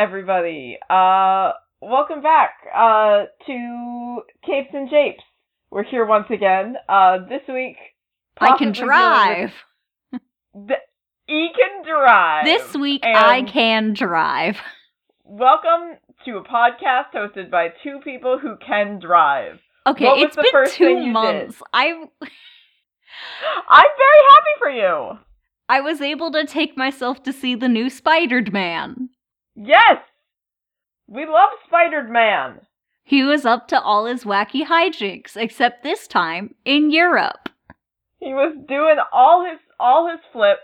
Everybody. Uh, welcome back uh, to Capes and Japes. We're here once again. Uh, this week, I can drive. The, he can drive. This week I can drive. Welcome to a podcast hosted by two people who can drive. Okay, What it's been two months. I I'm very happy for you. I was able to take myself to see the new Spidered Man. Yes, we love Spider Man! He was up to all his wacky hijinks, except this time in Europe. He was doing all his all his flips,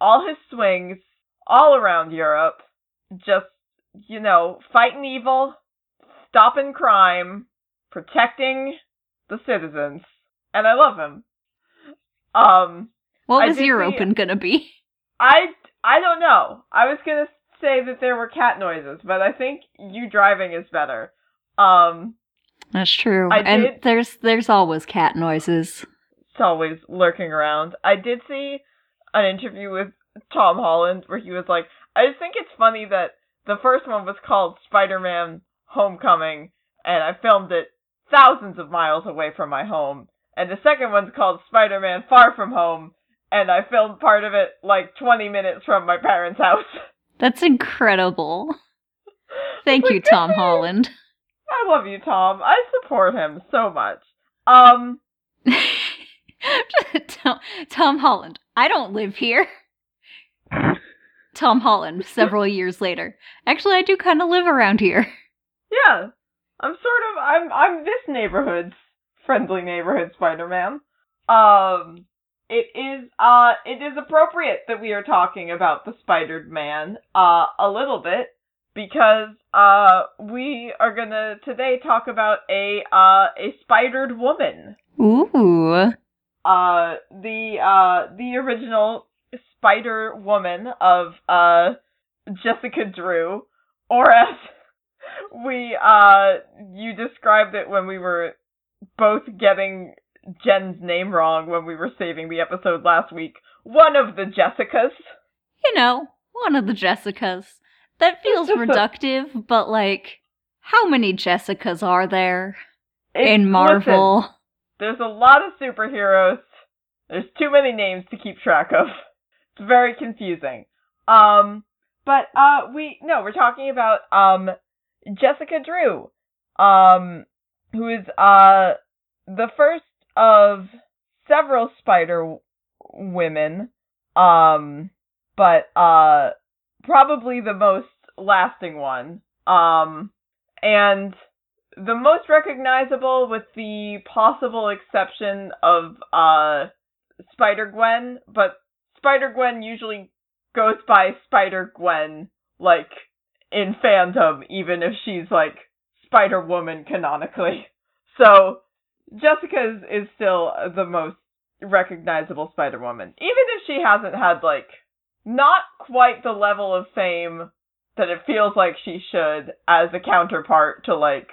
all his swings, all around Europe. Just you know, fighting evil, stopping crime, protecting the citizens, and I love him. Um, What was European gonna be? I I don't know. I was gonna say that there were cat noises, but I think you driving is better. Um, That's true. I and did- there's there's always cat noises. it's always lurking around. I did see an interview with Tom Holland where he was like, I just think it's funny that the first one was called Spider-Man Homecoming, and I filmed it thousands of miles away from my home, and the second one's called Spider-Man Far From Home, and I filmed part of it like 20 minutes from my parents' house. That's incredible. Thank Like, you, Tom. Holland. I love you, Tom. I support him so much. Um, Tom, Tom Holland. I don't live here. Tom Holland, several years later. Actually, I do kind of live around here. Yeah, I'm sort of I'm I'm this neighborhood's friendly neighborhood Spider-Man. Um, it is uh it is appropriate that we are talking about the Spidered Man uh a little bit because uh we are gonna today talk about a uh a spidered woman. Ooh. Uh the uh the original Spider Woman of uh Jessica Drew, or as we uh you described it when we were both getting Jen's name wrong when we were saving the episode last week. One of the Jessicas. You know, one of the Jessicas. That feels reductive, but like, how many Jessicas are there It's- in Marvel? listen, there's a lot of superheroes. There's too many names to keep track of. It's very confusing. Um, but uh, we no, we're talking about um Jessica Drew, um, who is uh the first of several Spider women, um, but uh probably the most lasting one. Um, and the most recognizable with the possible exception of uh Spider Gwen, but Spider Gwen usually goes by Spider Gwen like in fandom even if she's like Spider Woman canonically. So Jessica is, is still the most recognizable Spider Woman. Even if she hasn't had like not quite the level of fame that it feels like she should as a counterpart to like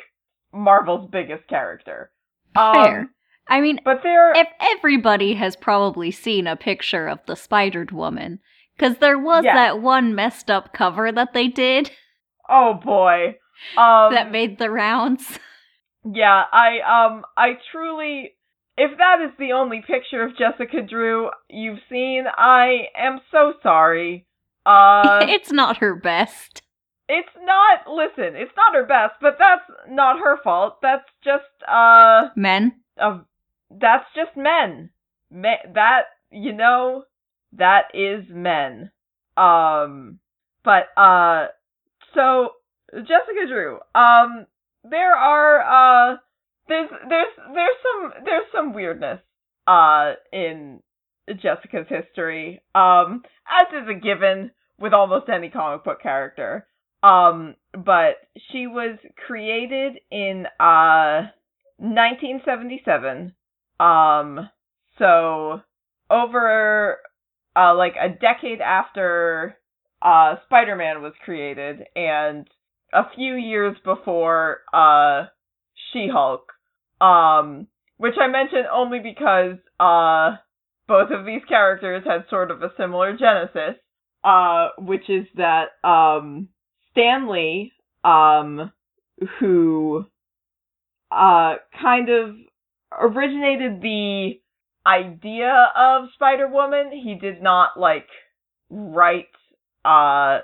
Marvel's biggest character. Um, Fair. I mean, But there, if everybody has probably seen a picture of the Spidered Woman, because there was Yeah. that one messed up cover that they did oh boy, um, that made the rounds. yeah, I um, I truly, if that is the only picture of Jessica Drew you've seen, I am so sorry. Uh, it's not her best. it's not. Listen, it's not her best, but that's not her fault. That's just uh, Men? of that's just men. Me- that you know that is men. Um but uh so Jessica Drew, um there are uh there's there's there's some there's some weirdness uh in Jessica's history. Um as is a given with almost any comic book character. Um but she was created in uh 1977. Um, so over uh, like a decade after uh, Spider-Man was created, and a few years before uh, She-Hulk. Um, which I mention only because uh, both of these characters had sort of a similar genesis. Uh, which is that um, Stan Lee, um, who uh, kind of originated the idea of Spider Woman. He did not like write uh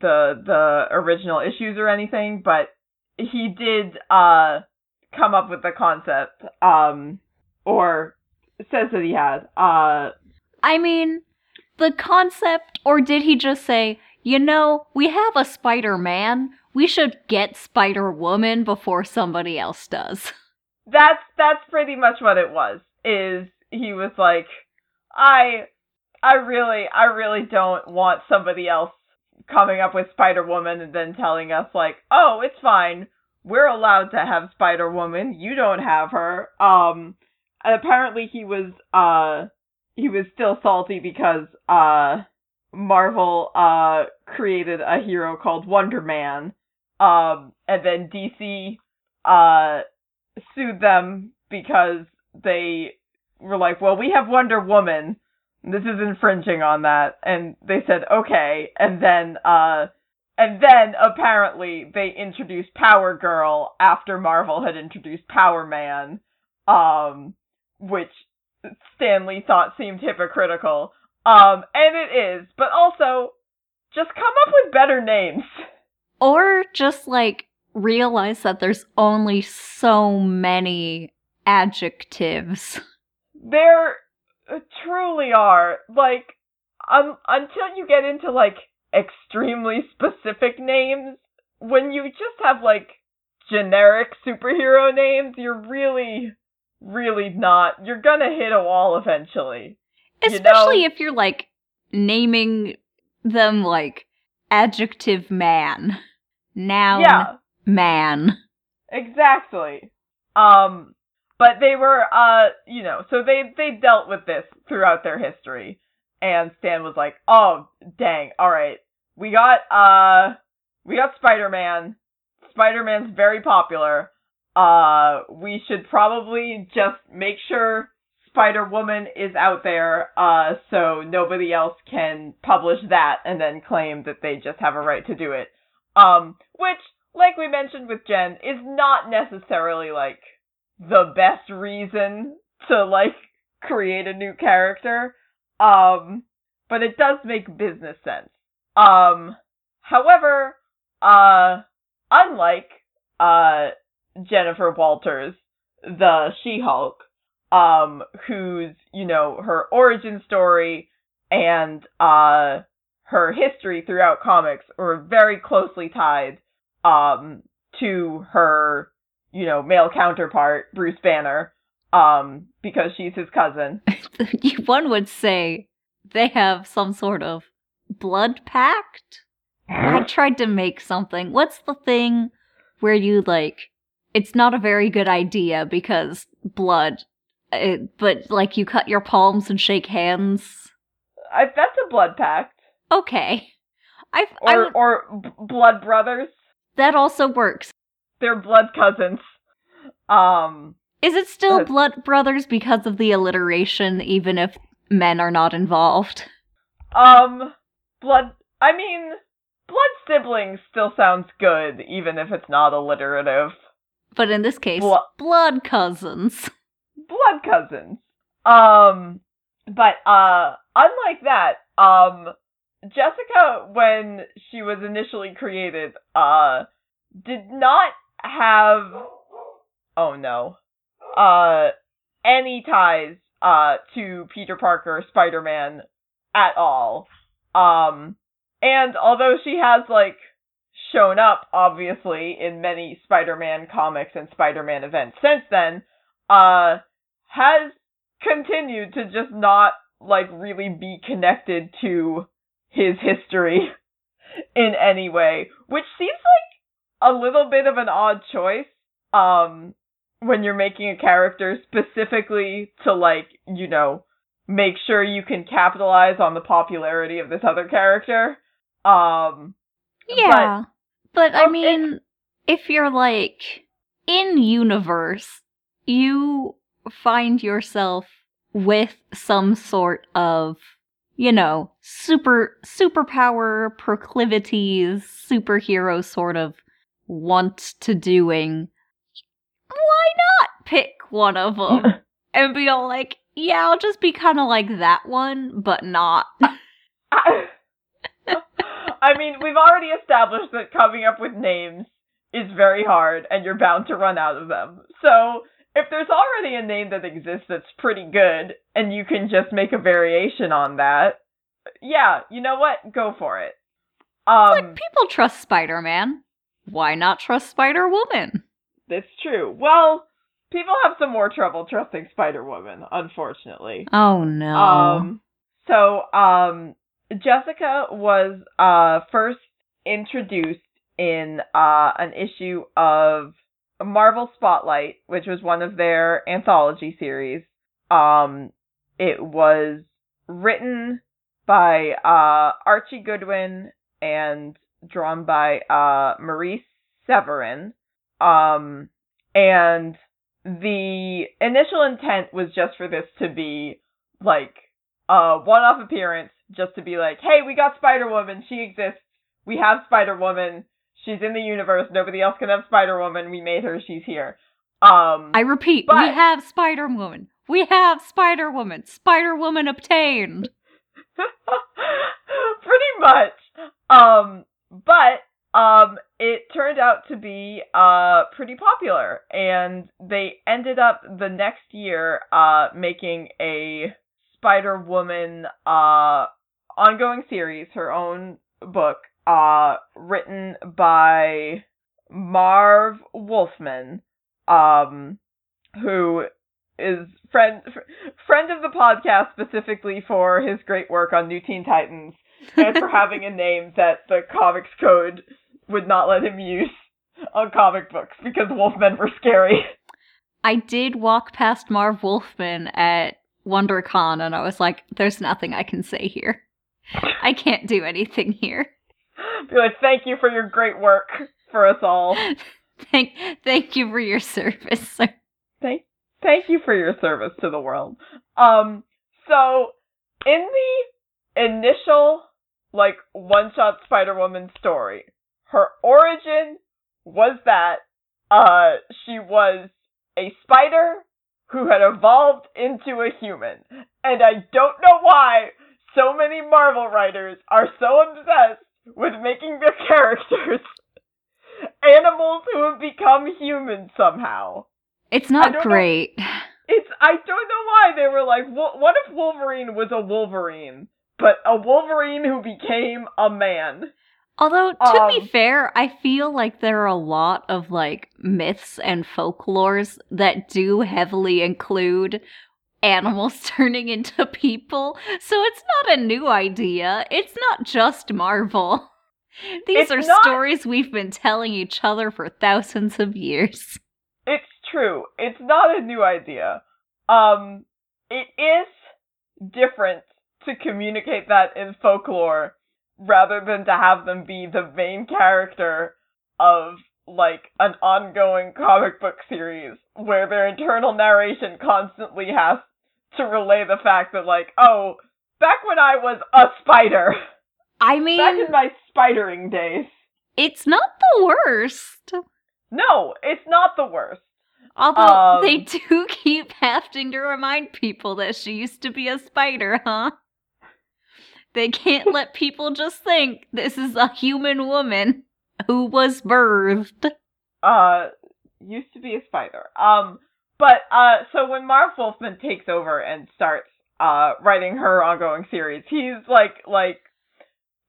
the the original issues or anything, but he did uh come up with the concept um or says that he had. Uh I mean, the concept or did he just say, "You know, we have a Spider-Man. We should get Spider-Woman before somebody else does." that's that's pretty much what it was. Is he was like, I I really I really don't want somebody else coming up with Spider Woman and then telling us like, oh, it's fine. We're allowed to have Spider Woman. You don't have her. Um, apparently he was uh he was still salty because uh Marvel uh created a hero called Wonder Man. Um, and then DC uh sued them because they were like, well, we have Wonder Woman. This is infringing on that. And they said, okay. And then, uh, and then apparently they introduced Power Girl after Marvel had introduced Power Man, um, which Stan Lee thought seemed hypocritical. Um, and it is, but also just come up with better names. Or just like realize that there's only so many adjectives. There truly are. Like, um, until you get into, like, extremely specific names, when you just have, like, generic superhero names, you're really, really not. You're gonna hit a wall eventually. Especially you know? if you're, like, naming them, like, adjective man, noun yeah. man. Exactly. Um, but they were, uh, you know, so they they dealt with this throughout their history, and Stan was like, "Oh, dang, all right, we got, uh, we got Spider Man. Spider Man's very popular. Uh, we should probably just make sure Spider Woman is out there, uh, so nobody else can publish that and then claim that they just have a right to do it. Um, which, like we mentioned with Jen, is not necessarily like the best reason to like create a new character. Um, but it does make business sense. Um, however, uh, unlike, uh, Jennifer Walters, the She-Hulk, um, whose, you know, her origin story and, uh, her history throughout comics were very closely tied, um, to her you know, male counterpart, Bruce Banner, um, because she's his cousin. One would say they have some sort of blood pact. I tried to make something. What's the thing where you like? It's not a very good idea because blood, it, uh, but like you cut your palms and shake hands. I, that's a blood pact. Okay, I or or b- blood brothers. That also works they're blood cousins. Um, is it still uh, blood brothers because of the alliteration, even if men are not involved? Um, blood. I mean, blood siblings still sounds good, even if it's not alliterative. But in this case, Blo- blood cousins. Blood cousins. Um, but uh, unlike that, um, Jessica, when she was initially created, uh, did not have oh no uh any ties uh to Peter Parker Spider-Man at all. Um and although she has like shown up obviously in many Spider-Man comics and Spider-Man events since then, uh has continued to just not like really be connected to his history in any way, which seems like a little bit of an odd choice um when you're making a character specifically to like, you know, make sure you can capitalize on the popularity of this other character. Um Yeah. But, but I mean if you're like in universe, you find yourself with some sort of you know, super superpower proclivities, superhero sort of want to doing, why not pick one of them and be all like, yeah, I'll just be kind of like that one, but not. I mean, we've already established that coming up with names is very hard and you're bound to run out of them. So, if there's already a name that exists that's pretty good and you can just make a variation on that, yeah, you know what? Go for it. Um, like people trust Spider Man. Why not trust Spider Woman? That's true. Well, people have some more trouble trusting Spider Woman, unfortunately. Oh no. Um so um Jessica was uh first introduced in uh an issue of Marvel Spotlight, which was one of their anthology series. Um it was written by uh Archie Goodwin and drawn by uh Marie Severin. Um and the initial intent was just for this to be like a one-off appearance, just to be like, hey, we got Spider Woman, she exists, we have Spider Woman, she's in the universe, nobody else can have Spider Woman, we made her, she's here. Um, I repeat, but- we have Spider Woman. We have Spider Woman. Spider Woman obtained. pretty much. Um, but um, it turned out to be uh pretty popular, and they ended up the next year uh making a Spider Woman uh ongoing series, her own book, uh written by Marv Wolfman, um, who is friend fr- friend of the podcast specifically for his great work on New Teen Titans and for having a name that the Comics Code would not let him use on comic books because Wolfmen were scary. I did walk past Marv Wolfman at WonderCon and I was like, there's nothing I can say here. I can't do anything here. Be like, thank you for your great work for us all. Thank thank you for your service, sir. Thank thank you for your service to the world. Um so in the initial like one shot Spider Woman story, her origin was that uh she was a spider who had evolved into a human. And I don't know why so many Marvel writers are so obsessed with making their characters animals who have become humans somehow. It's not don't know- great. It's I don't know why they were like, what if Wolverine was a Wolverine, but a Wolverine who became a man? Although, to Um, be fair, I feel like there are a lot of like myths and folklores that do heavily include animals turning into people. So it's not a new idea. It's not just Marvel. These are not- stories we've been telling each other for thousands of years. It's true. It's not a new idea. Um, it is different to communicate that in folklore rather than to have them be the main character of like an ongoing comic book series where their internal narration constantly has to relay the fact that like, oh, back when I was a spider, I mean, back in my spidering days. it's not the worst. No, it's not the worst. Although Um, they do keep having to remind people that she used to be a spider, huh? They can't let people just think this is a human woman who was birthed. uh used to be a spider. Um but uh so when Marv Wolfman takes over and starts uh writing her ongoing series, he's like like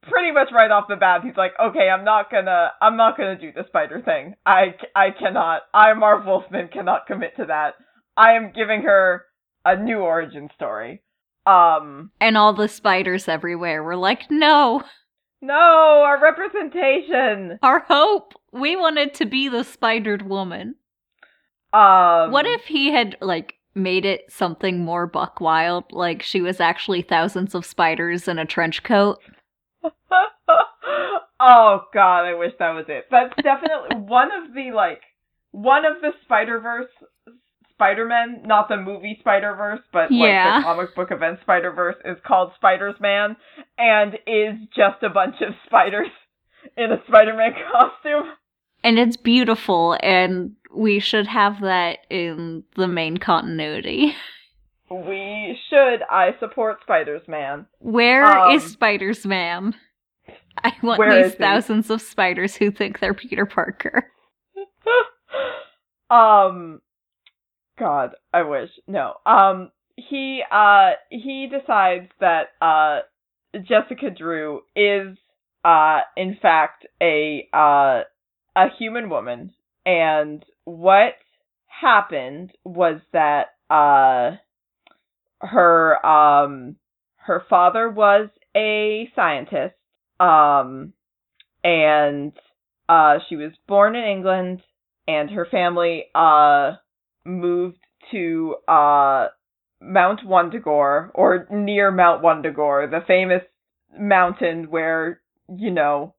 pretty much right off the bat he's like, "Okay, I'm not to I'm not to do the spider thing. I I cannot. I Marv Wolfman cannot commit to that. I am giving her a new origin story." Um And all the spiders everywhere were like, no, no, our representation. our hope. We wanted to be the spidered woman. Um What if he had, like, made it something more buck wild? Like she was actually thousands of spiders in a trench coat? oh god, I wish that was it. That's definitely one of the like one of the Spider Verse Spider-Man, not the movie Spider-Verse, but Yeah. like the comic book event Spider-Verse is called Spiders-Man and is just a bunch of spiders in a Spider-Man costume. And it's beautiful, and we should have that in the main continuity. We should. I support Spiders-Man. Where is Um, Spiders Man? I want these is he? thousands of spiders who think they're Peter Parker. um God, I wish. No. Um he uh he decides that uh Jessica Drew is uh in fact a uh a human woman and what happened was that uh her um her father was a scientist um and uh she was born in England and her family uh moved to uh Mount Wundagore or near Mount Wundagore, the famous mountain where, you know,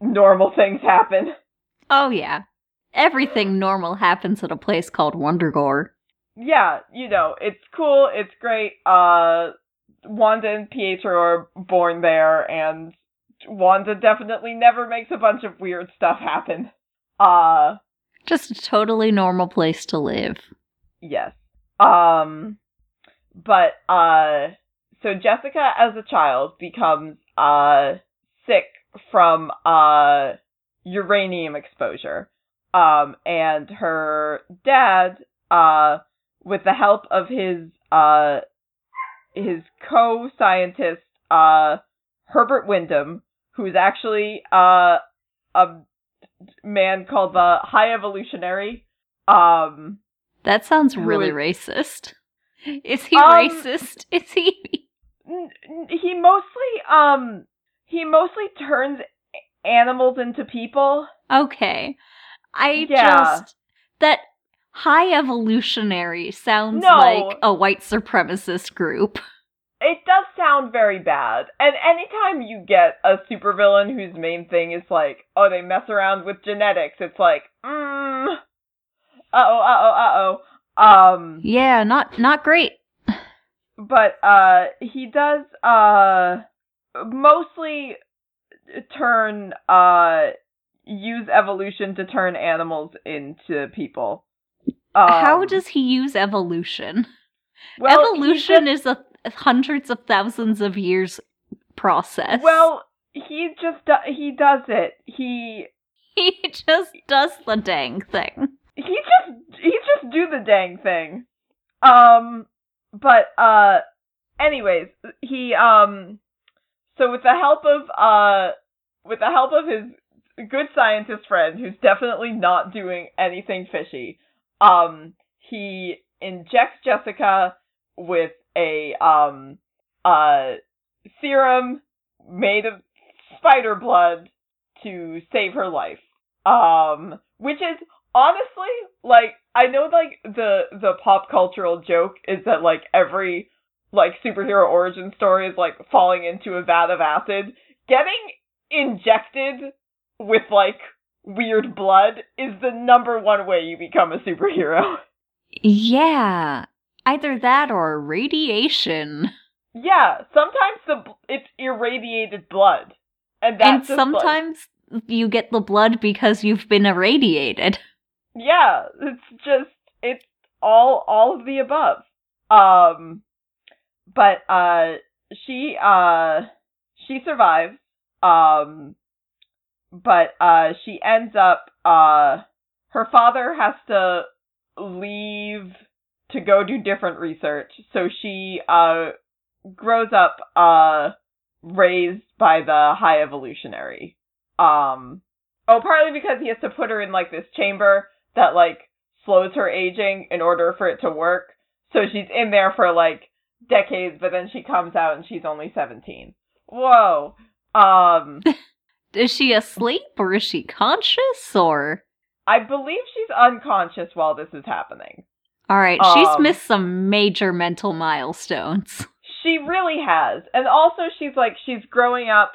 normal things happen. Oh, yeah. Everything normal happens at a place called Wundagore. Yeah, you know, it's cool, it's great. Uh Wanda and Pietro are born there and Wanda definitely never makes a bunch of weird stuff happen. Uh Just a totally normal place to live. Yes. Um but uh so Jessica as a child becomes uh sick from uh uranium exposure. Um and her dad uh with the help of his uh his co-scientist uh Herbert Wyndham who's actually uh a man called the High Evolutionary um That sounds really is- racist. Is he Um, racist? Is he? He mostly um he mostly turns animals into people. Okay. I Yeah. just. That high evolutionary sounds No. like a white supremacist group. It does sound very bad. And anytime you get a supervillain whose main thing is like, oh, they mess around with genetics, it's like, mm, uh-oh, uh-oh, uh-oh. Um, Yeah, not not great. but uh he does uh mostly turn uh use evolution to turn animals into people. Um, How does he use evolution? well, evolution is a hundreds of thousands of years process. well he just do- he does it. He he just does the dang thing. he just he just do the dang thing. Um but uh anyways, he um so with the help of uh with the help of his good scientist friend who's definitely not doing anything fishy, um he injects Jessica with a um uh serum made of spider blood to save her life. Um which is honestly like I know like the the pop cultural joke is that like every like superhero origin story is like falling into a vat of acid. Getting injected with like weird blood is the number one way you become a superhero. Yeah. Either that or radiation. yeah, sometimes the it's irradiated blood. And that's and sometimes you get the blood because you've been irradiated. Yeah, it's just it's all all of the above. Um but uh she uh she survives. Um but uh she ends up uh her father has to leave to go do different research. So she uh grows up uh raised by the high evolutionary. Um oh partly because he has to put her in like this chamber that like slows her aging in order for it to work. So she's in there for like decades, but then she comes out and she's only 17. Whoa. Um, Is she asleep or is she conscious or? I believe she's unconscious while this is happening. All right, she's Um, missed some major mental milestones. She really has. And also she's like she's growing up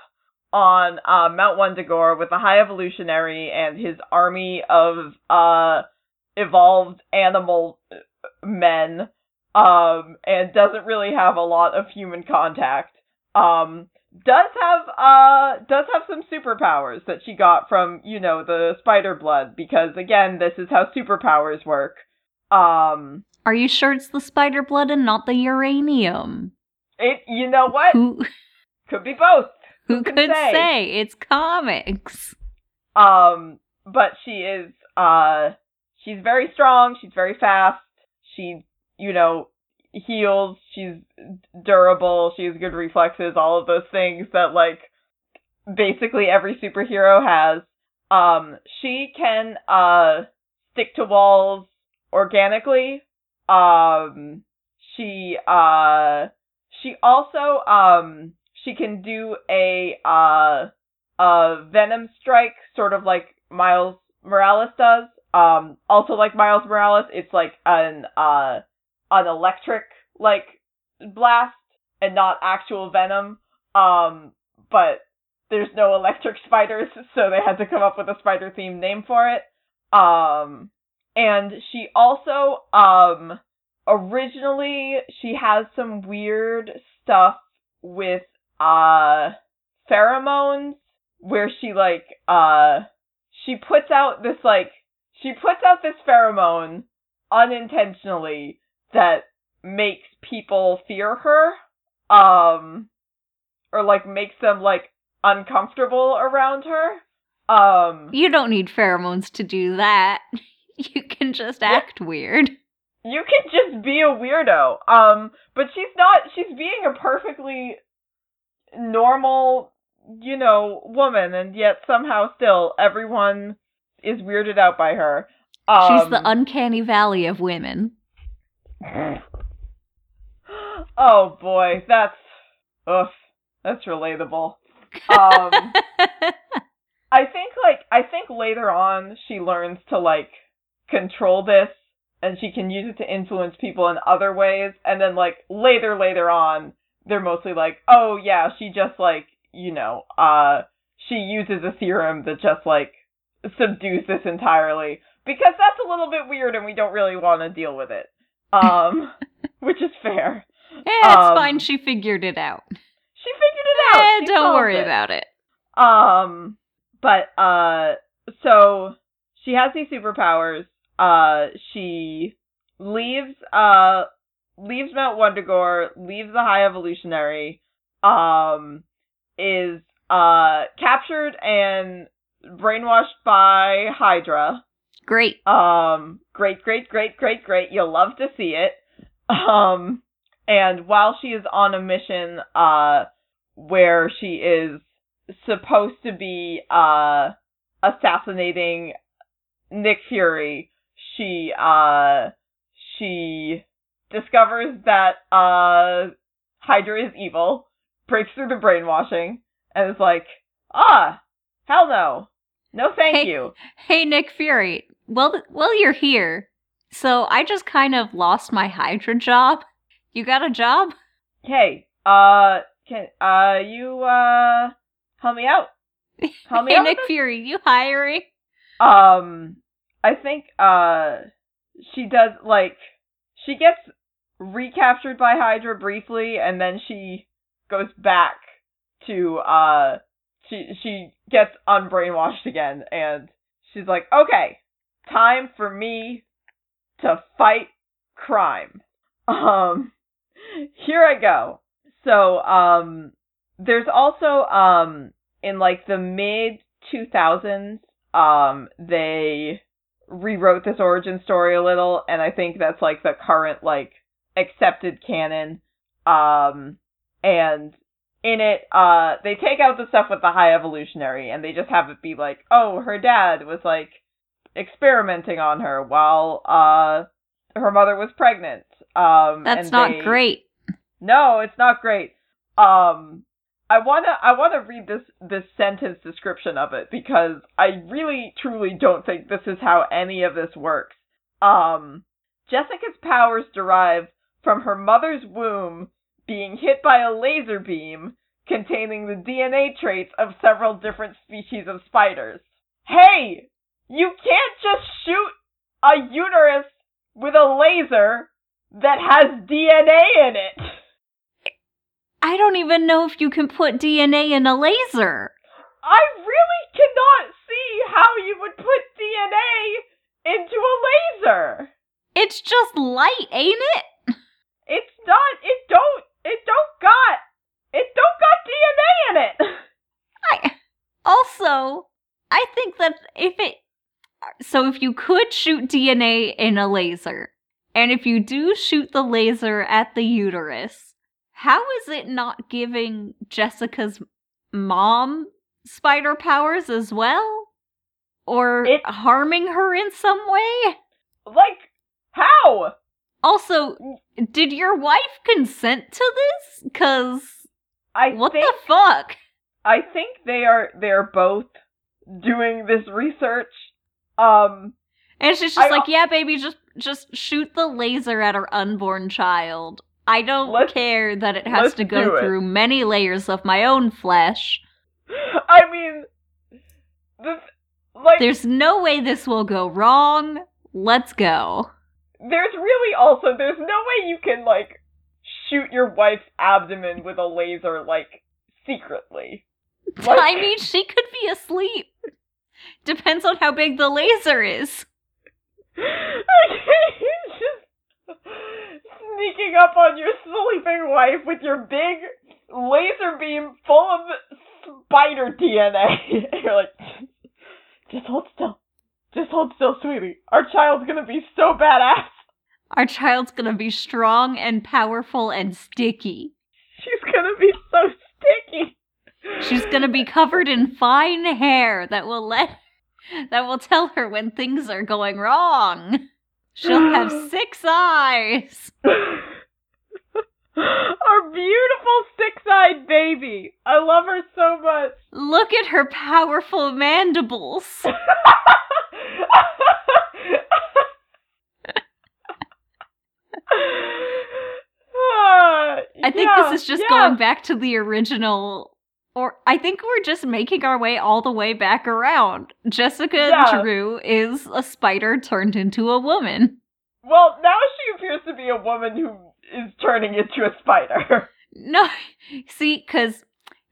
on uh, Mount Wundagore with the High Evolutionary and his army of uh evolved animal uh, men um and doesn't really have a lot of human contact um does have uh does have some superpowers that she got from you know the spider blood because again this is how superpowers work um Are you sure it's the spider blood and not the uranium? it you know what Who could be both who can could say? say? It's comics. Um, but she is uh she's very strong, she's very fast, she you know, heals, she's durable, she has good reflexes, all of those things that like basically every superhero has. Um she can uh stick to walls organically. Um she uh she also um she can do a uh a venom strike, sort of like Miles Morales does. Um, also like Miles Morales, it's like an uh an electric like blast and not actual venom. Um, but there's no electric spiders, so they had to come up with a spider themed name for it. Um, and she also um originally she has some weird stuff with uh pheromones where she like uh she puts out this like she puts out this pheromone unintentionally that makes people fear her um or like makes them like uncomfortable around her um You don't need pheromones to do that. You can just Yeah. act weird. you can just be a weirdo um but she's not she's being a perfectly normal you know woman and yet somehow still everyone is weirded out by her um, She's the uncanny valley of women. oh boy, that's oof, that's relatable. Um, I think like I think later on she learns to like control this and she can use it to influence people in other ways and then like later later on they're mostly like, "Oh yeah, she just like, you know, uh she uses a serum that just like subdues this entirely because that's a little bit weird and we don't really want to deal with it." Um which is fair. Eh, it's Um, fine. She figured it out. She figured it out. Eh, She don't worry it. about it. Um, but uh, so she has these superpowers. Uh, she leaves uh leaves Mount Wundagore, leaves the High Evolutionary. Um, is uh captured and brainwashed by Hydra. Great. Um, great, great, great, great, great. You'll love to see it. Um, and while she is on a mission, uh, where she is supposed to be, uh, assassinating Nick Fury, she, uh, she discovers that, uh, Hydra is evil, breaks through the brainwashing, and is like, ah, hell no. No thank Hey. you. Hey, Nick Fury. Well, well, you're here. So I just kind of lost my Hydra job. You got a job? Hey, uh, can uh you uh help me out? Help me hey, out Nick Fury, you hiring? Um, I think uh she does like she gets recaptured by Hydra briefly, and then she goes back to uh she she gets unbrainwashed again, and she's like, okay, time for me to fight crime. Um, here I go. So, um, there's also, um, in like the mid 2000s, um, they rewrote this origin story a little, and I think that's like the current, like, accepted canon. Um, and in it, uh, they take out the stuff with the high evolutionary, and they just have it be like, oh, her dad was like experimenting on her while, uh, her mother was pregnant. Um, That's and not they- great. no, it's not great. Um, I wanna I wanna read this this sentence description of it because I really truly don't think this is how any of this works. Um, Jessica's powers derive from her mother's womb being hit by a laser beam containing the DNA traits of several different species of spiders. Hey, you can't just shoot a uterus with a laser that has DNA in it. I don't even know if you can put DNA in a laser. I really cannot see how you would put DNA into a laser. It's just light, ain't it? It's not. It don't. It don't got. It don't got DNA in it. I also I think that if it so if you could shoot DNA in a laser, and if you do shoot the laser at the uterus, how is it not giving Jessica's mom spider powers as well? Or It- harming her in some way? Like how? Also, did your wife consent to this? Cause I what think. the fuck? I think they are. They are both doing this research. Um. And she's just I- like, yeah, baby, just just shoot the laser at her unborn child. I don't Let's- care that it has to go it." through many layers of my own flesh. I mean, this like There's no way this will go wrong. Let's go. there's really also there's no way you can like shoot your wife's abdomen with a laser like secretly. Like- I mean, she could be asleep. Depends on how big the laser is. Okay, just sneaking up on your sleeping wife with your big laser beam full of spider DNA. You're like, just hold still. Just hold still, sweetie. Our child's gonna be so badass. Our child's gonna be strong and powerful and sticky. She's gonna be so sticky. She's gonna be covered in fine hair that will let that will tell her when things are going wrong. She'll have six eyes. Our beautiful six-eyed baby. I love her so much. Look at her powerful mandibles. I think Yeah, this is just yeah. going back to the original or I think we're just making our way all the way back around. Jessica Yeah. Drew is a spider turned into a woman. Well, now she appears to be a woman who is turning into a spider. No, see, because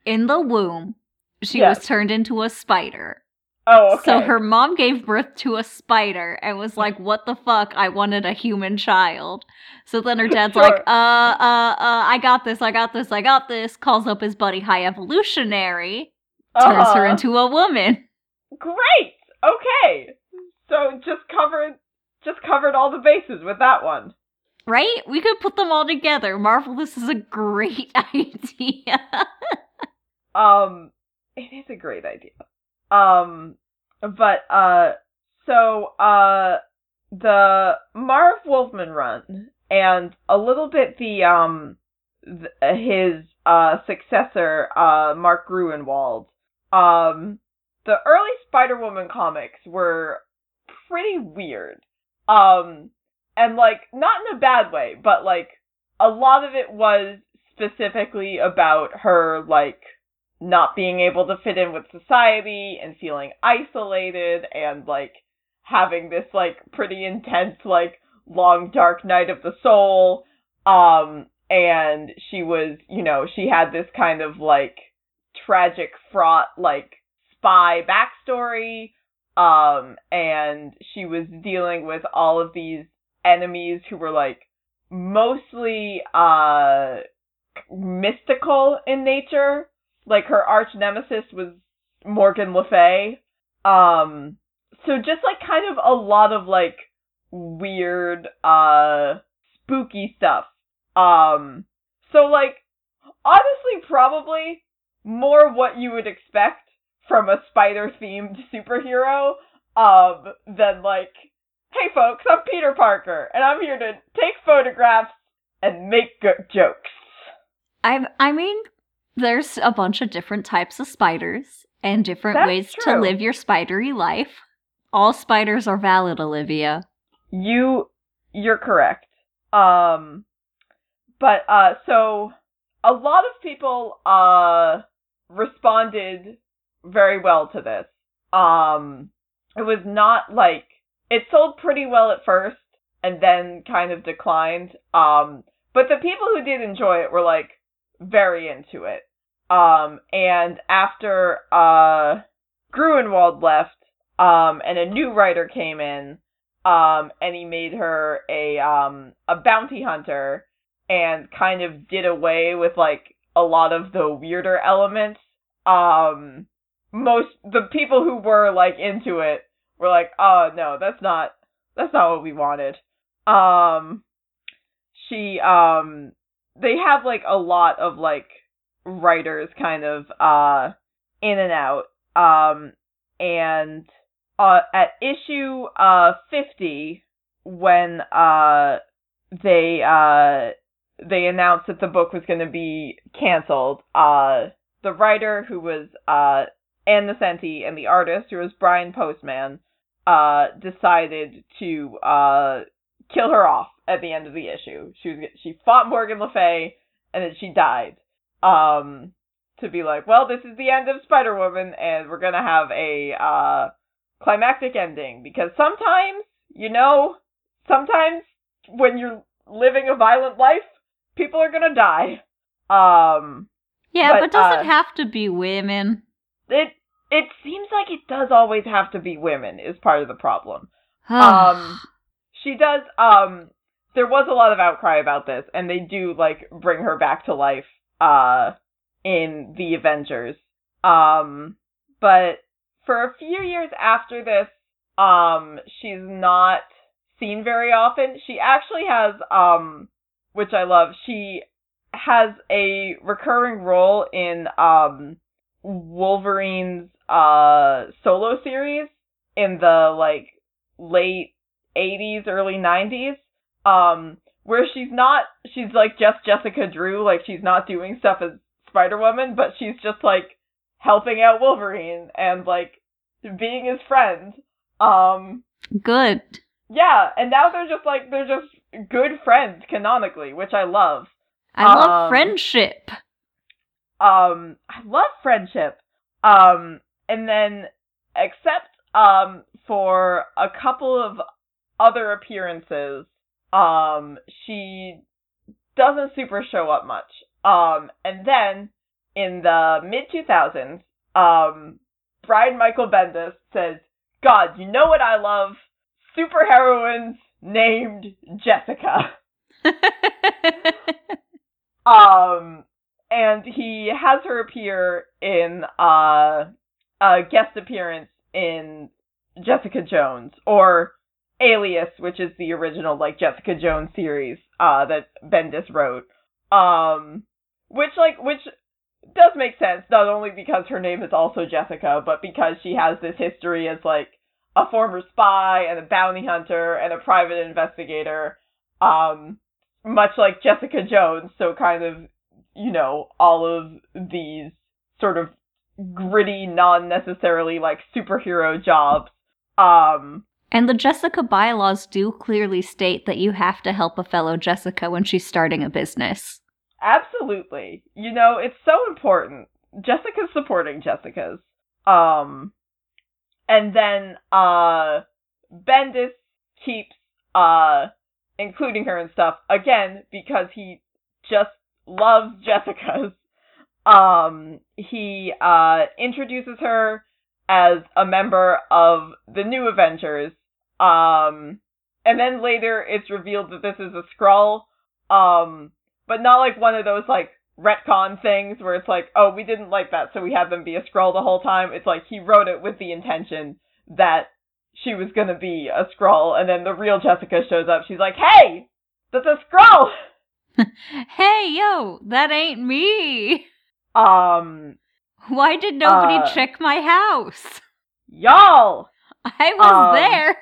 in the womb, she Yes. was turned into a spider. Oh, okay. So her mom gave birth to a spider and was like, "What the fuck? I wanted a human child." So then her dad's Sure. like, "Uh, uh, uh, I got this, I got this, I got this." Calls up his buddy High Evolutionary, turns her Uh-huh. into a woman. Great. Okay. So just covered, just covered all the bases with that one. Right? We could put them all together. Marvel, this is a great idea. Um, it is a great idea. Um, but uh, so uh, the Marv Wolfman run and a little bit the um th- his uh successor uh Mark Gruenwald. Um, the early Spider Woman comics were pretty weird. Um, and like not in a bad way, but like a lot of it was specifically about her like not being able to fit in with society and feeling isolated and like having this like pretty intense like long dark night of the soul. Um and she was you know she had this kind of like tragic fraught like spy backstory. Um and she was dealing with all of these enemies who were like mostly uh mystical in nature like her arch nemesis was Morgan Le Fay. Um, so just like kind of a lot of like weird, uh, spooky stuff. Um, so like honestly, probably more what you would expect from a spider themed superhero, um, than like, hey folks, I'm Peter Parker, and I'm here to take photographs and make go- jokes. I I mean, there's a bunch of different types of spiders and different That's ways to live your spidery life. All spiders are valid, Olivia. You you're correct. Um but uh so a lot of people uh responded very well to this. Um it was not like it sold pretty well at first and then kind of declined. Um, but the people who did enjoy it were like very into it. Um, and after uh, Gruenwald left, um, and a new writer came in, um, and he made her a um a bounty hunter, and kind of did away with like a lot of the weirder elements. Um, most the people who were like into it were like, oh no, that's not that's not what we wanted. Um, she um they have like a lot of like writers kind of uh in and out. Um, and uh, at issue uh 50 when uh they uh they announced that the book was going to be canceled uh the writer who was uh Ann Nocenti and the artist who was Brian Postman uh decided to uh kill her off at the end of the issue she was she fought Morgan Le Fay and then she died um to be like well this is the end of Spider-Woman and we're going to have a uh climactic ending because sometimes, you know, sometimes when you're living a violent life, people are gonna die. Um Yeah, but, But, does uh, it have to be women? it it seems like it does always have to be women is part of the problem. um she does um there was a lot of outcry about this and they do like bring her back to life uh in the Avengers. Um but for a few years after this um she's not seen very often. She actually has um which I love. She has a recurring role in um Wolverine's uh solo series in the like late 80s early 90s um where she's not she's like just Jessica Drew like she's not doing stuff as Spider-Woman but she's just like helping out Wolverine and like being his friend um Good. yeah and now they're just like they're just good friends canonically which I love I love Um, friendship. um I love friendship. Um and then except um for a couple of other appearances, um she doesn't super show up much. Um and then in the mid 2000s, um Brian Michael Bendis says, "God, you know what I love? Superheroines named Jessica." Um, and he has her appear in uh, a guest appearance in Jessica Jones or Alias, which is the original like Jessica Jones series uh, that Bendis wrote. Um, which like which does make sense not only because her name is also Jessica, but because she has this history as like a former spy and a bounty hunter and a private investigator. Um, much like Jessica Jones, so kind of, you know, all of these sort of gritty, non necessarily like superhero jobs. Um, and the Jessica bylaws do clearly state that you have to help a fellow Jessica when she's starting a business. absolutely. You know, it's so important. Jessica's supporting Jessica's. Um, and then, uh, Bendis keeps, uh, including her and stuff, again, because he just loves Jessica's. Um, he, uh, introduces her as a member of the New Avengers. Um, and then later it's revealed that this is a Skrull. Um, but not like one of those like retcon things where it's like, oh, we didn't like that, so we had them be a Skrull the whole time. It's like he wrote it with the intention that she was gonna be a Skrull, and then the real Jessica shows up. She's like, hey, that's a Skrull. Hey, yo, that ain't me. Um, Why did nobody Uh, check my house? y'all. I was um, there.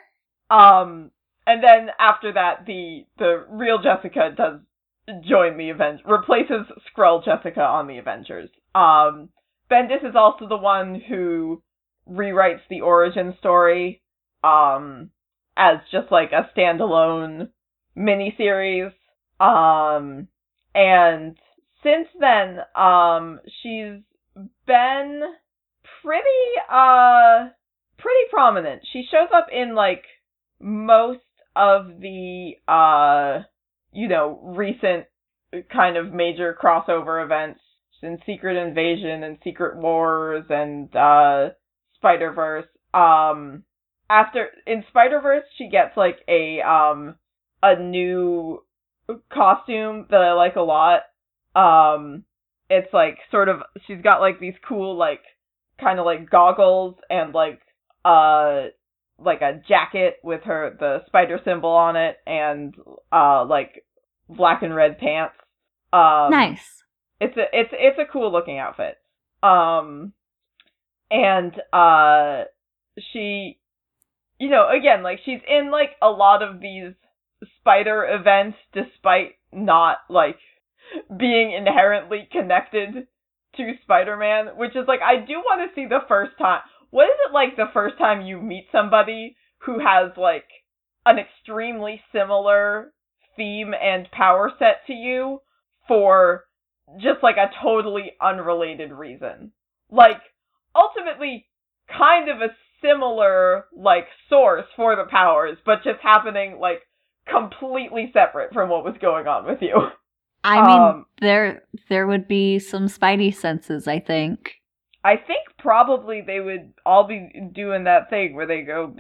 Um, and then after that, the the real Jessica does join the Avengers, replaces Skrull Jessica on the Avengers. Um, Bendis is also the one who rewrites the origin story, um, as just like a standalone miniseries. Um, and since then, um, she's been pretty, uh, pretty prominent. She shows up in like most of the uh you know recent kind of major crossover events in Secret Invasion and Secret Wars and uh Spider Verse. Um, after in Spider Verse, she gets like a um a new costume that I like a lot. Um, it's like sort of she's got like these cool like kind of like goggles and like uh like a jacket with her the spider symbol on it and uh like black and red pants. Um, nice. It's a it's it's a cool looking outfit. Um, and uh, she, you know, again, like she's in like a lot of these spider events, despite not like being inherently connected to Spider-Man, which is like I do want to see the first time. What is it like the first time you meet somebody who has like an extremely similar theme and power set to you for just like a totally unrelated reason. Like ultimately kind of a similar like source for the powers, but just happening like completely separate from what was going on with you. I mean, um, there there would be some spidey senses, I think. I think probably they would all be doing that thing where they go.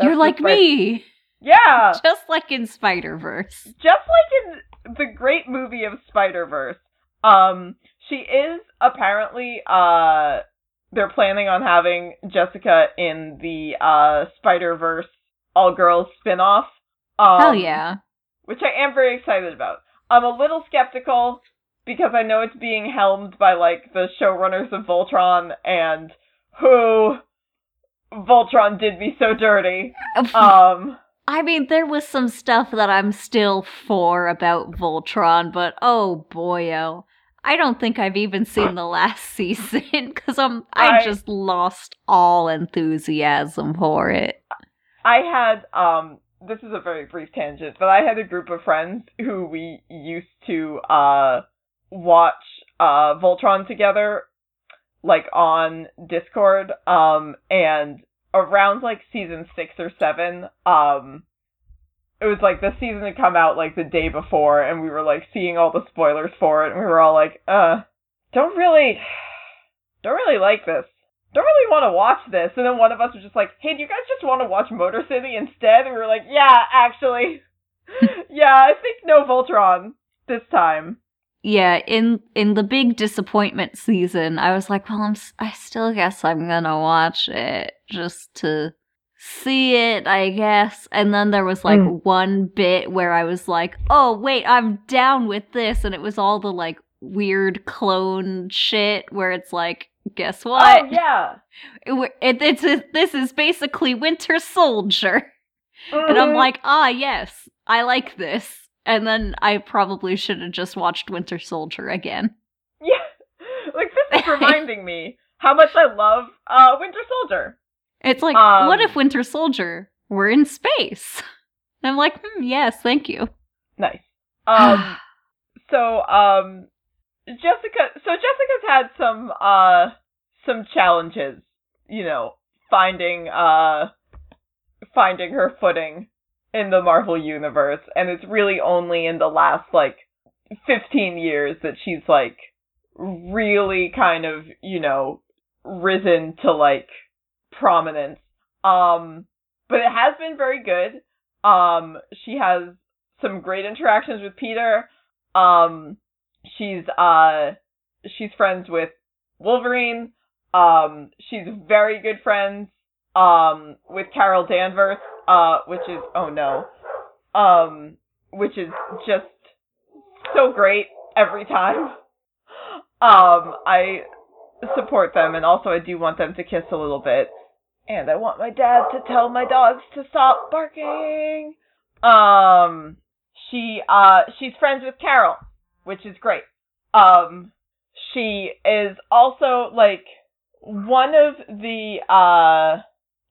You're like me. Yeah. Just like in Spider Verse. Just like in the great movie of Spider Verse. Um, she is apparently uh they're planning on having Jessica in the uh Spider Verse all girls spin off. Um, Hell yeah. Which I am very excited about. I'm a little skeptical because I know it's being helmed by like the showrunners of Voltron and who Voltron did me so dirty. Um I mean, there was some stuff that I'm still for about Voltron, but oh boyo. I don't think I've even seen the last season because I'm I, I just lost all enthusiasm for it. I had um this is a very brief tangent, but I had a group of friends who we used to uh watch uh Voltron together like on Discord um and around like season 6 or 7 um it was like the season had come out like the day before and we were like seeing all the spoilers for it and we were all like, uh, don't really, don't really like this. Don't really want to watch this. And then one of us was just like, hey, do you guys just want to watch Motor City instead? And we were like, yeah, actually. yeah, I think no Voltron this time. Yeah, in in the big disappointment season, I was like, well, I'm I still guess I'm gonna watch it just to see it, I guess. And then there was like mm. one bit where I was like, oh, wait, I'm down with this. And it was all the like weird clone shit where it's like, guess what? Oh, yeah. It, it, it's a, this is basically Winter Soldier. Mm-hmm. And I'm mm-hmm. like, ah, yes, I like this. And then I probably should have just watched Winter Soldier again. Yeah. Like, this is reminding me how much I love uh, Winter Soldier. It's like, um, what if Winter Soldier were in space? And I'm like, hmm, yes, thank you. Nice. Um, so, um, Jessica, so Jessica's had some, uh, some challenges, you know, finding, uh, finding her footing in the Marvel universe, and it's really only in the last, like, 15 years that she's, like, really kind of, you know, risen to, like, prominence. Um, but it has been very good. Um, she has some great interactions with Peter. Um, she's uh, she's friends with Wolverine. Um, she's very good friends um with Carol Danvers, uh, which is oh no, um, which is just so great every time. Um, I support them, and also I do want them to kiss a little bit. And I want my dad to tell my dogs to stop barking. Um, she, uh, she's friends with Carol, which is great. Um, she is also, like, one of the, uh,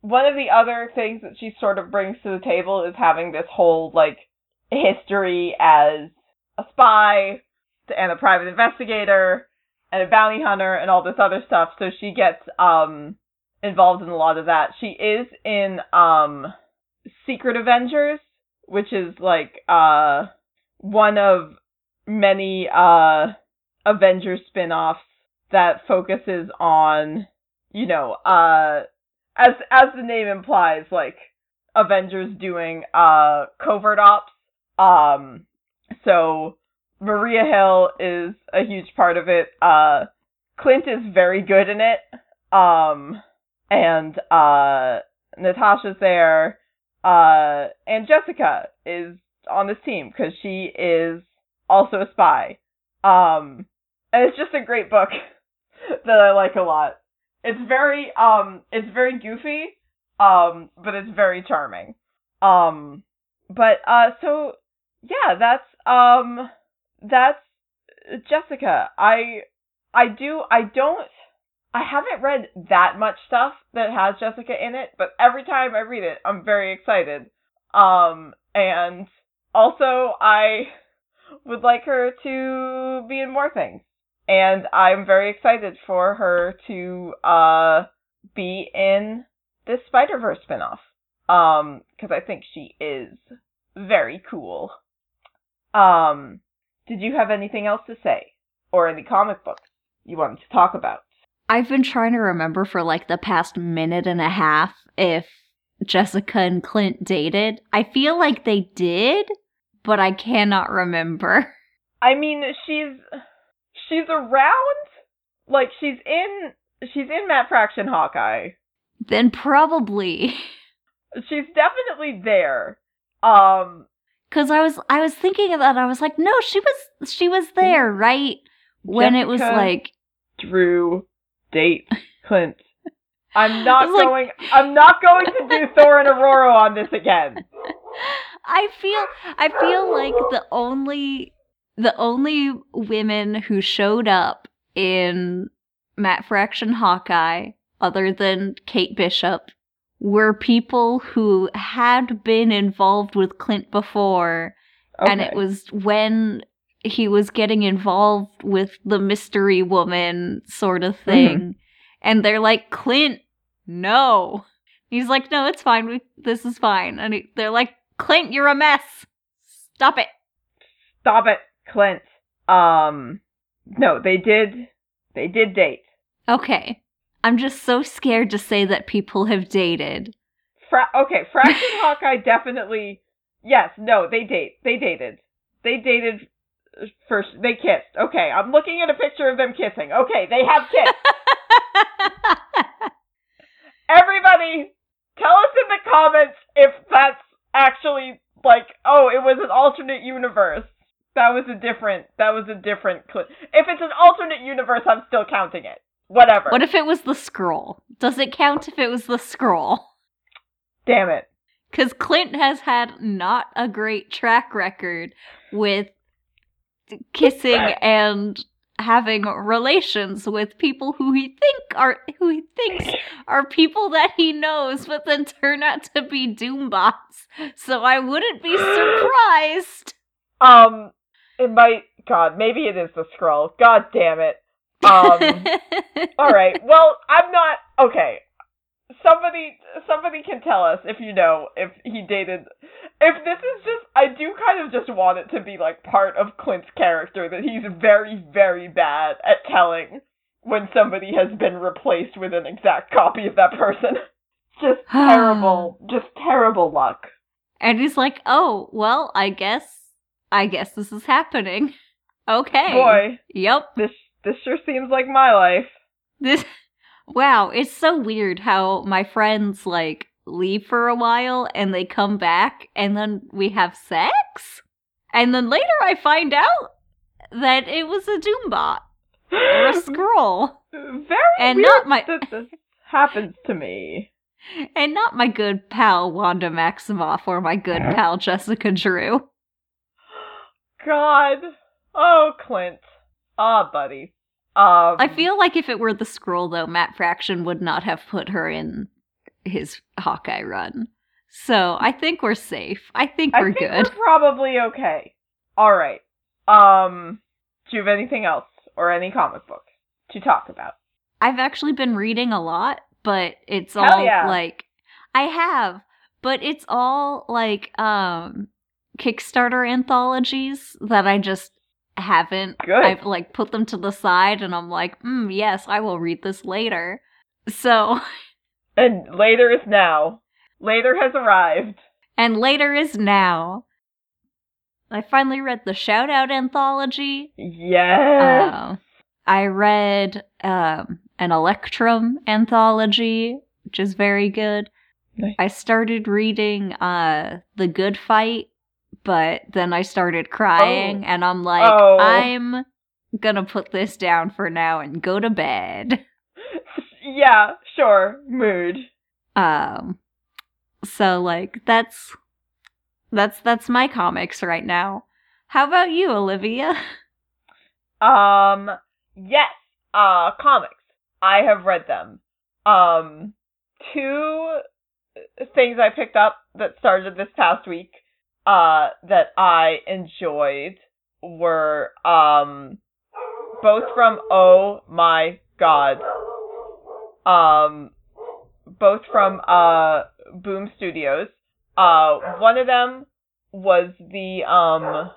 one of the other things that she sort of brings to the table is having this whole, like, history as a spy and a private investigator and a bounty hunter and all this other stuff. So she gets, um, involved in a lot of that. She is in um Secret Avengers, which is like uh one of many uh Avengers spin-offs that focuses on, you know, uh as as the name implies, like Avengers doing uh covert ops. Um so Maria Hill is a huge part of it. Uh Clint is very good in it. Um and uh Natasha's there. Uh and Jessica is on this team because she is also a spy. Um and it's just a great book that I like a lot. It's very um it's very goofy, um, but it's very charming. Um but uh so yeah, that's um that's Jessica. I I do I don't I haven't read that much stuff that has Jessica in it, but every time I read it, I'm very excited. Um and also I would like her to be in more things and I'm very excited for her to uh be in this Spider Verse spinoff. Um, because I think she is very cool. Um, did you have anything else to say, or any comic books you wanted to talk about? I've been trying to remember for like the past minute and a half if Jessica and Clint dated. I feel like they did, but I cannot remember. I mean, she's she's around. Like she's in she's in Matt Fraction Hawkeye. Then probably. She's definitely there. Um cuz I was I was thinking of that. I was like, "No, she was she was there, right?" When it was like Drew date Clint. I'm not It's like- going I'm not going to do Thor and Aurora on this again. I feel I feel like the only the only women who showed up in Matt Fraction Hawkeye, other than Kate Bishop, were people who had been involved with Clint before, and it was when he was getting involved with the mystery woman sort of mm-hmm. thing. And they're like, Clint, no. He's like, no, it's fine. We, this is fine. And he, they're like, Clint, you're a mess. Stop it. Stop it, Clint. Um no, they did they did date. Okay. I'm just so scared to say that people have dated. Fra- okay, Fraction Hawkeye definitely yes, no, they date. They dated. They dated first they kissed. Okay, I'm looking at a picture of them kissing. Okay, they have kissed. Everybody, tell us in the comments if that's actually like, oh, it was an alternate universe. That was a different. That was a different. Cl- if it's an alternate universe, I'm still counting it. Whatever. what if it was the Skrull? Does it count if it was the Skrull? Damn it. Because Clint has had not a great track record with kissing and having relations with people who he think are who he thinks are people that he knows, but then turn out to be doombots. So I wouldn't be surprised. Um, it might. God, maybe it is the Skrull. God damn it. Um. all right. Well, I'm not. Okay. Somebody, somebody can tell us if you know if he dated. If this is just, I do kind of just want it to be like part of Clint's character that he's very, very bad at telling when somebody has been replaced with an exact copy of that person. Just terrible, just terrible luck. and he's like, "Oh, well, I guess I guess this is happening." Okay. Boy, Yep. this this sure seems like my life. This Wow, it's so weird how my friends like leave for a while and they come back and then we have sex? And then later I find out that it was a Doombot or a Skrull. Very And weird not my- that this happens to me. And not my good pal Wanda Maximoff or my good pal Jessica Drew. God. Oh, Clint. Ah, buddy. Um, I feel like if it were the Skrull though, Matt Fraction would not have put her in his Hawkeye run. So I think we're safe. I think I we're think good. we're probably okay. All right. Um, do you have anything else or any comic book to talk about? I've actually been reading a lot, but it's Hell all yeah. like I have, but it's all like um Kickstarter anthologies that I just haven't. Good. I've like put them to the side, and I'm like, mm, yes, I will read this later. So, And later is now. Later has arrived. and later is now. I finally read the Shout Out anthology. Yes. Uh, I read um, an Electrum anthology, which is very good. Nice. I started reading uh, The Good Fight, but then I started crying, Oh. and I'm like, Oh. I'm gonna put this down for now and go to bed. yeah, sure. Mood. Um, so like that's that's that's my comics right now. How about you, Olivia? Um, yes. Uh, comics. I have read them. Um, two things I picked up that started this past week, uh, that I enjoyed were, um, both from Oh My God. Um, both from, uh, Boom Studios. Uh, one of them was the, um,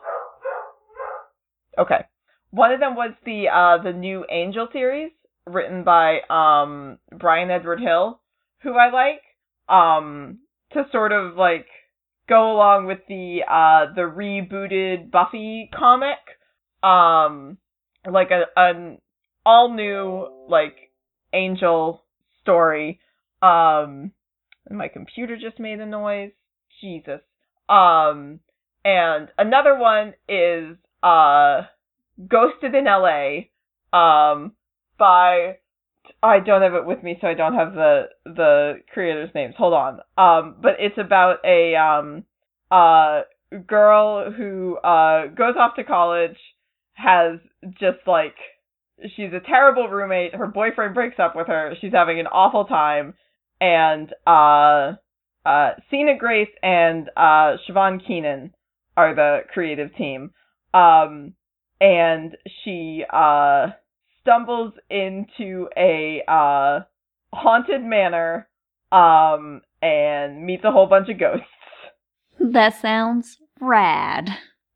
okay. One of them was the uh the new Angel series written by um Bryan Edward Hill, who I like. Um to sort of like go along with the uh the rebooted Buffy comic. Um like a an all new like Angel story. Um my computer just made a noise. Jesus. Um and another one is uh Ghosted in LA um by I don't have it with me so I don't have the the creators names. Hold on. Um but it's about a um uh girl who uh goes off to college has just like she's a terrible roommate. Her boyfriend breaks up with her. She's having an awful time and uh uh Sina Grace and uh Siobhan Keenan are the creative team. Um and she uh stumbles into a uh haunted manor um and meets a whole bunch of ghosts. That sounds rad.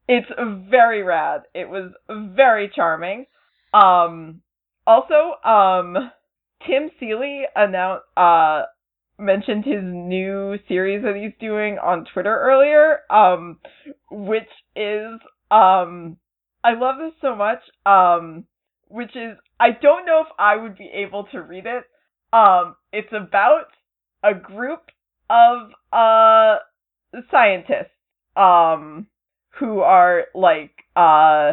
It's very rad. It was very charming. Um also um Tim Seeley announced uh mentioned his new series that he's doing on Twitter earlier um which is um I love this so much. Um, which is I don't know if I would be able to read it. Um, it's about a group of uh scientists um who are like uh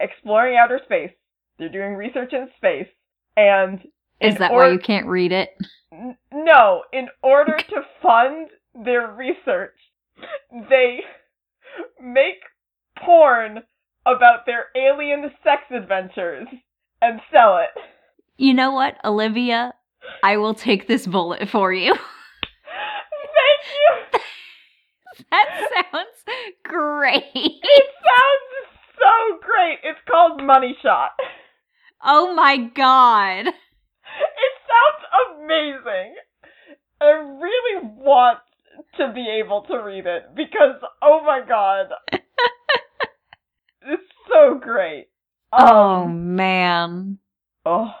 exploring outer space. They're doing research in space and Is that or- why you can't read it? N- no, in order to fund their research, they make porn about their alien sex adventures and sell it. You know what, Olivia? I will take this bullet for you. Thank you. that sounds great. It sounds so great. It's called Money Shot. Oh my god. It sounds amazing. I really want to be able to read it because oh my god. it's so great. Oh Um, man. oh.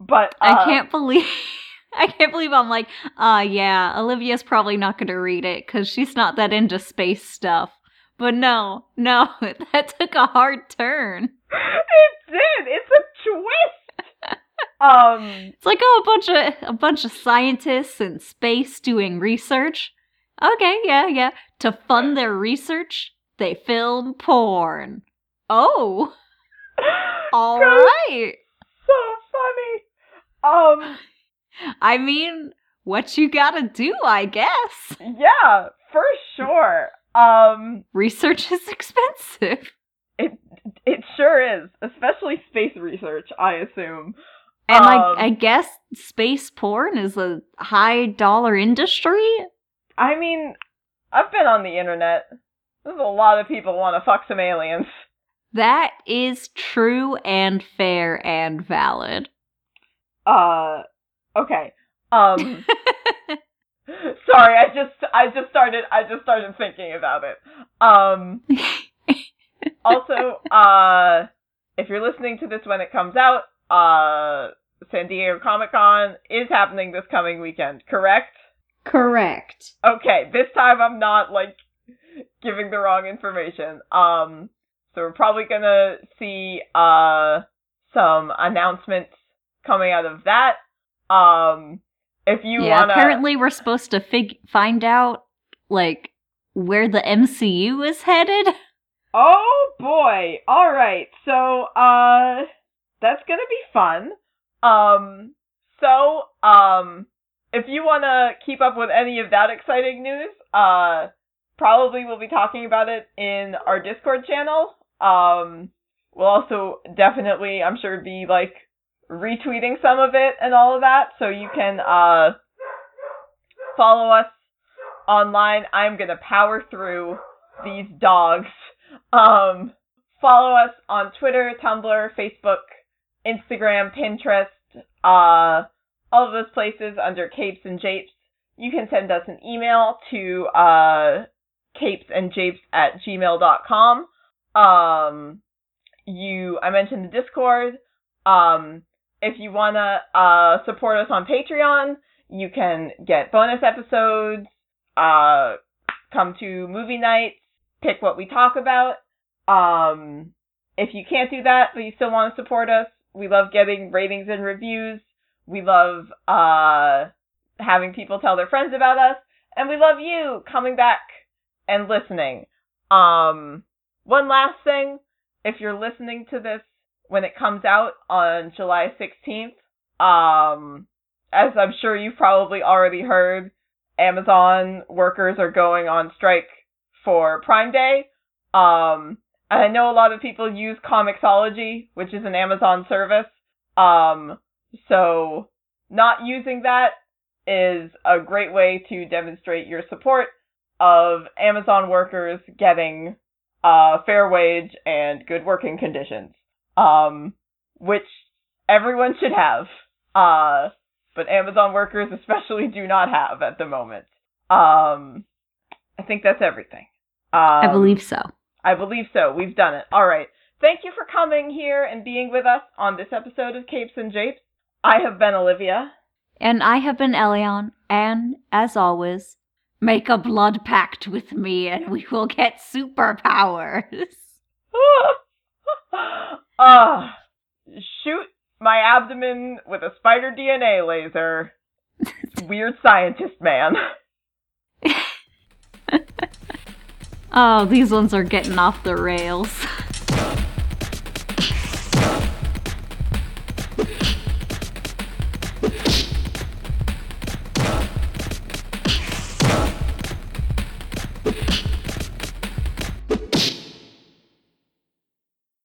But I uh, can't believe I can't believe I'm like, uh yeah, Olivia's probably not going to read it cuz she's not that into space stuff. But no, no, that took a hard turn. It did. It's a twist. um It's like oh, a bunch of a bunch of scientists in space doing research. Okay, yeah, yeah. To fund their research, they film porn. Oh, all right. So funny. Um I mean, what you gotta do, I guess. yeah, for sure. Um Research is expensive. it it sure is, especially space research, I assume. And Um, I, I guess space porn is a high dollar industry. I mean, I've been on the internet. There's a lot of people want to fuck some aliens. That is true and fair and valid. Uh, okay. Um, sorry, I just I just started I just started thinking about it. Um, also, uh, if you're listening to this when it comes out, uh, San Diego Comic Con is happening this coming weekend, correct? Correct. Okay, this time I'm not like giving the wrong information. Um, so we're probably gonna see uh some announcements coming out of that. Um, if you yeah, wanna, apparently we're supposed to fig- find out like where the MCU is headed. Oh boy. All right. So, uh that's going to be fun. Um so, um if you want to keep up with any of that exciting news, uh probably we'll be talking about it in our Discord channel. Um we'll also definitely, I'm sure be like retweeting some of it and all of that so you can uh follow us online. I'm to power through these dogs um, follow us on Twitter, Tumblr, Facebook, Instagram, Pinterest, uh, all of those places under Capes and Japes. You can send us an email to uh, capesandjapes at gmail.com. Um, you, I mentioned the Discord. Um, if you want to uh, support us on Patreon, you can get bonus episodes, uh, come to movie nights, pick what we talk about. Um, if you can't do that, but you still want to support us, we love getting ratings and reviews. We love uh, having people tell their friends about us, and we love you coming back and listening. Um, one last thing, if you're listening to this when it comes out on July 16th, um, as I'm sure you've probably already heard, Amazon workers are going on strike for Prime Day. Um, I know a lot of people use Comixology, which is an Amazon service. Um, so not using that is a great way to demonstrate your support of Amazon workers getting a fair wage and good working conditions. Um, which everyone should have. Uh, but Amazon workers especially do not have at the moment. Um, I think that's everything. Um, I believe so. I believe so. We've done it. All right. Thank you for coming here and being with us on this episode of Capes and Japes. I have been Olivia. And I have been Elion, and as always, make a blood pact with me and we will get superpowers. uh, shoot my abdomen with a spider DNA laser. Weird scientist man. oh, these ones are getting off the rails.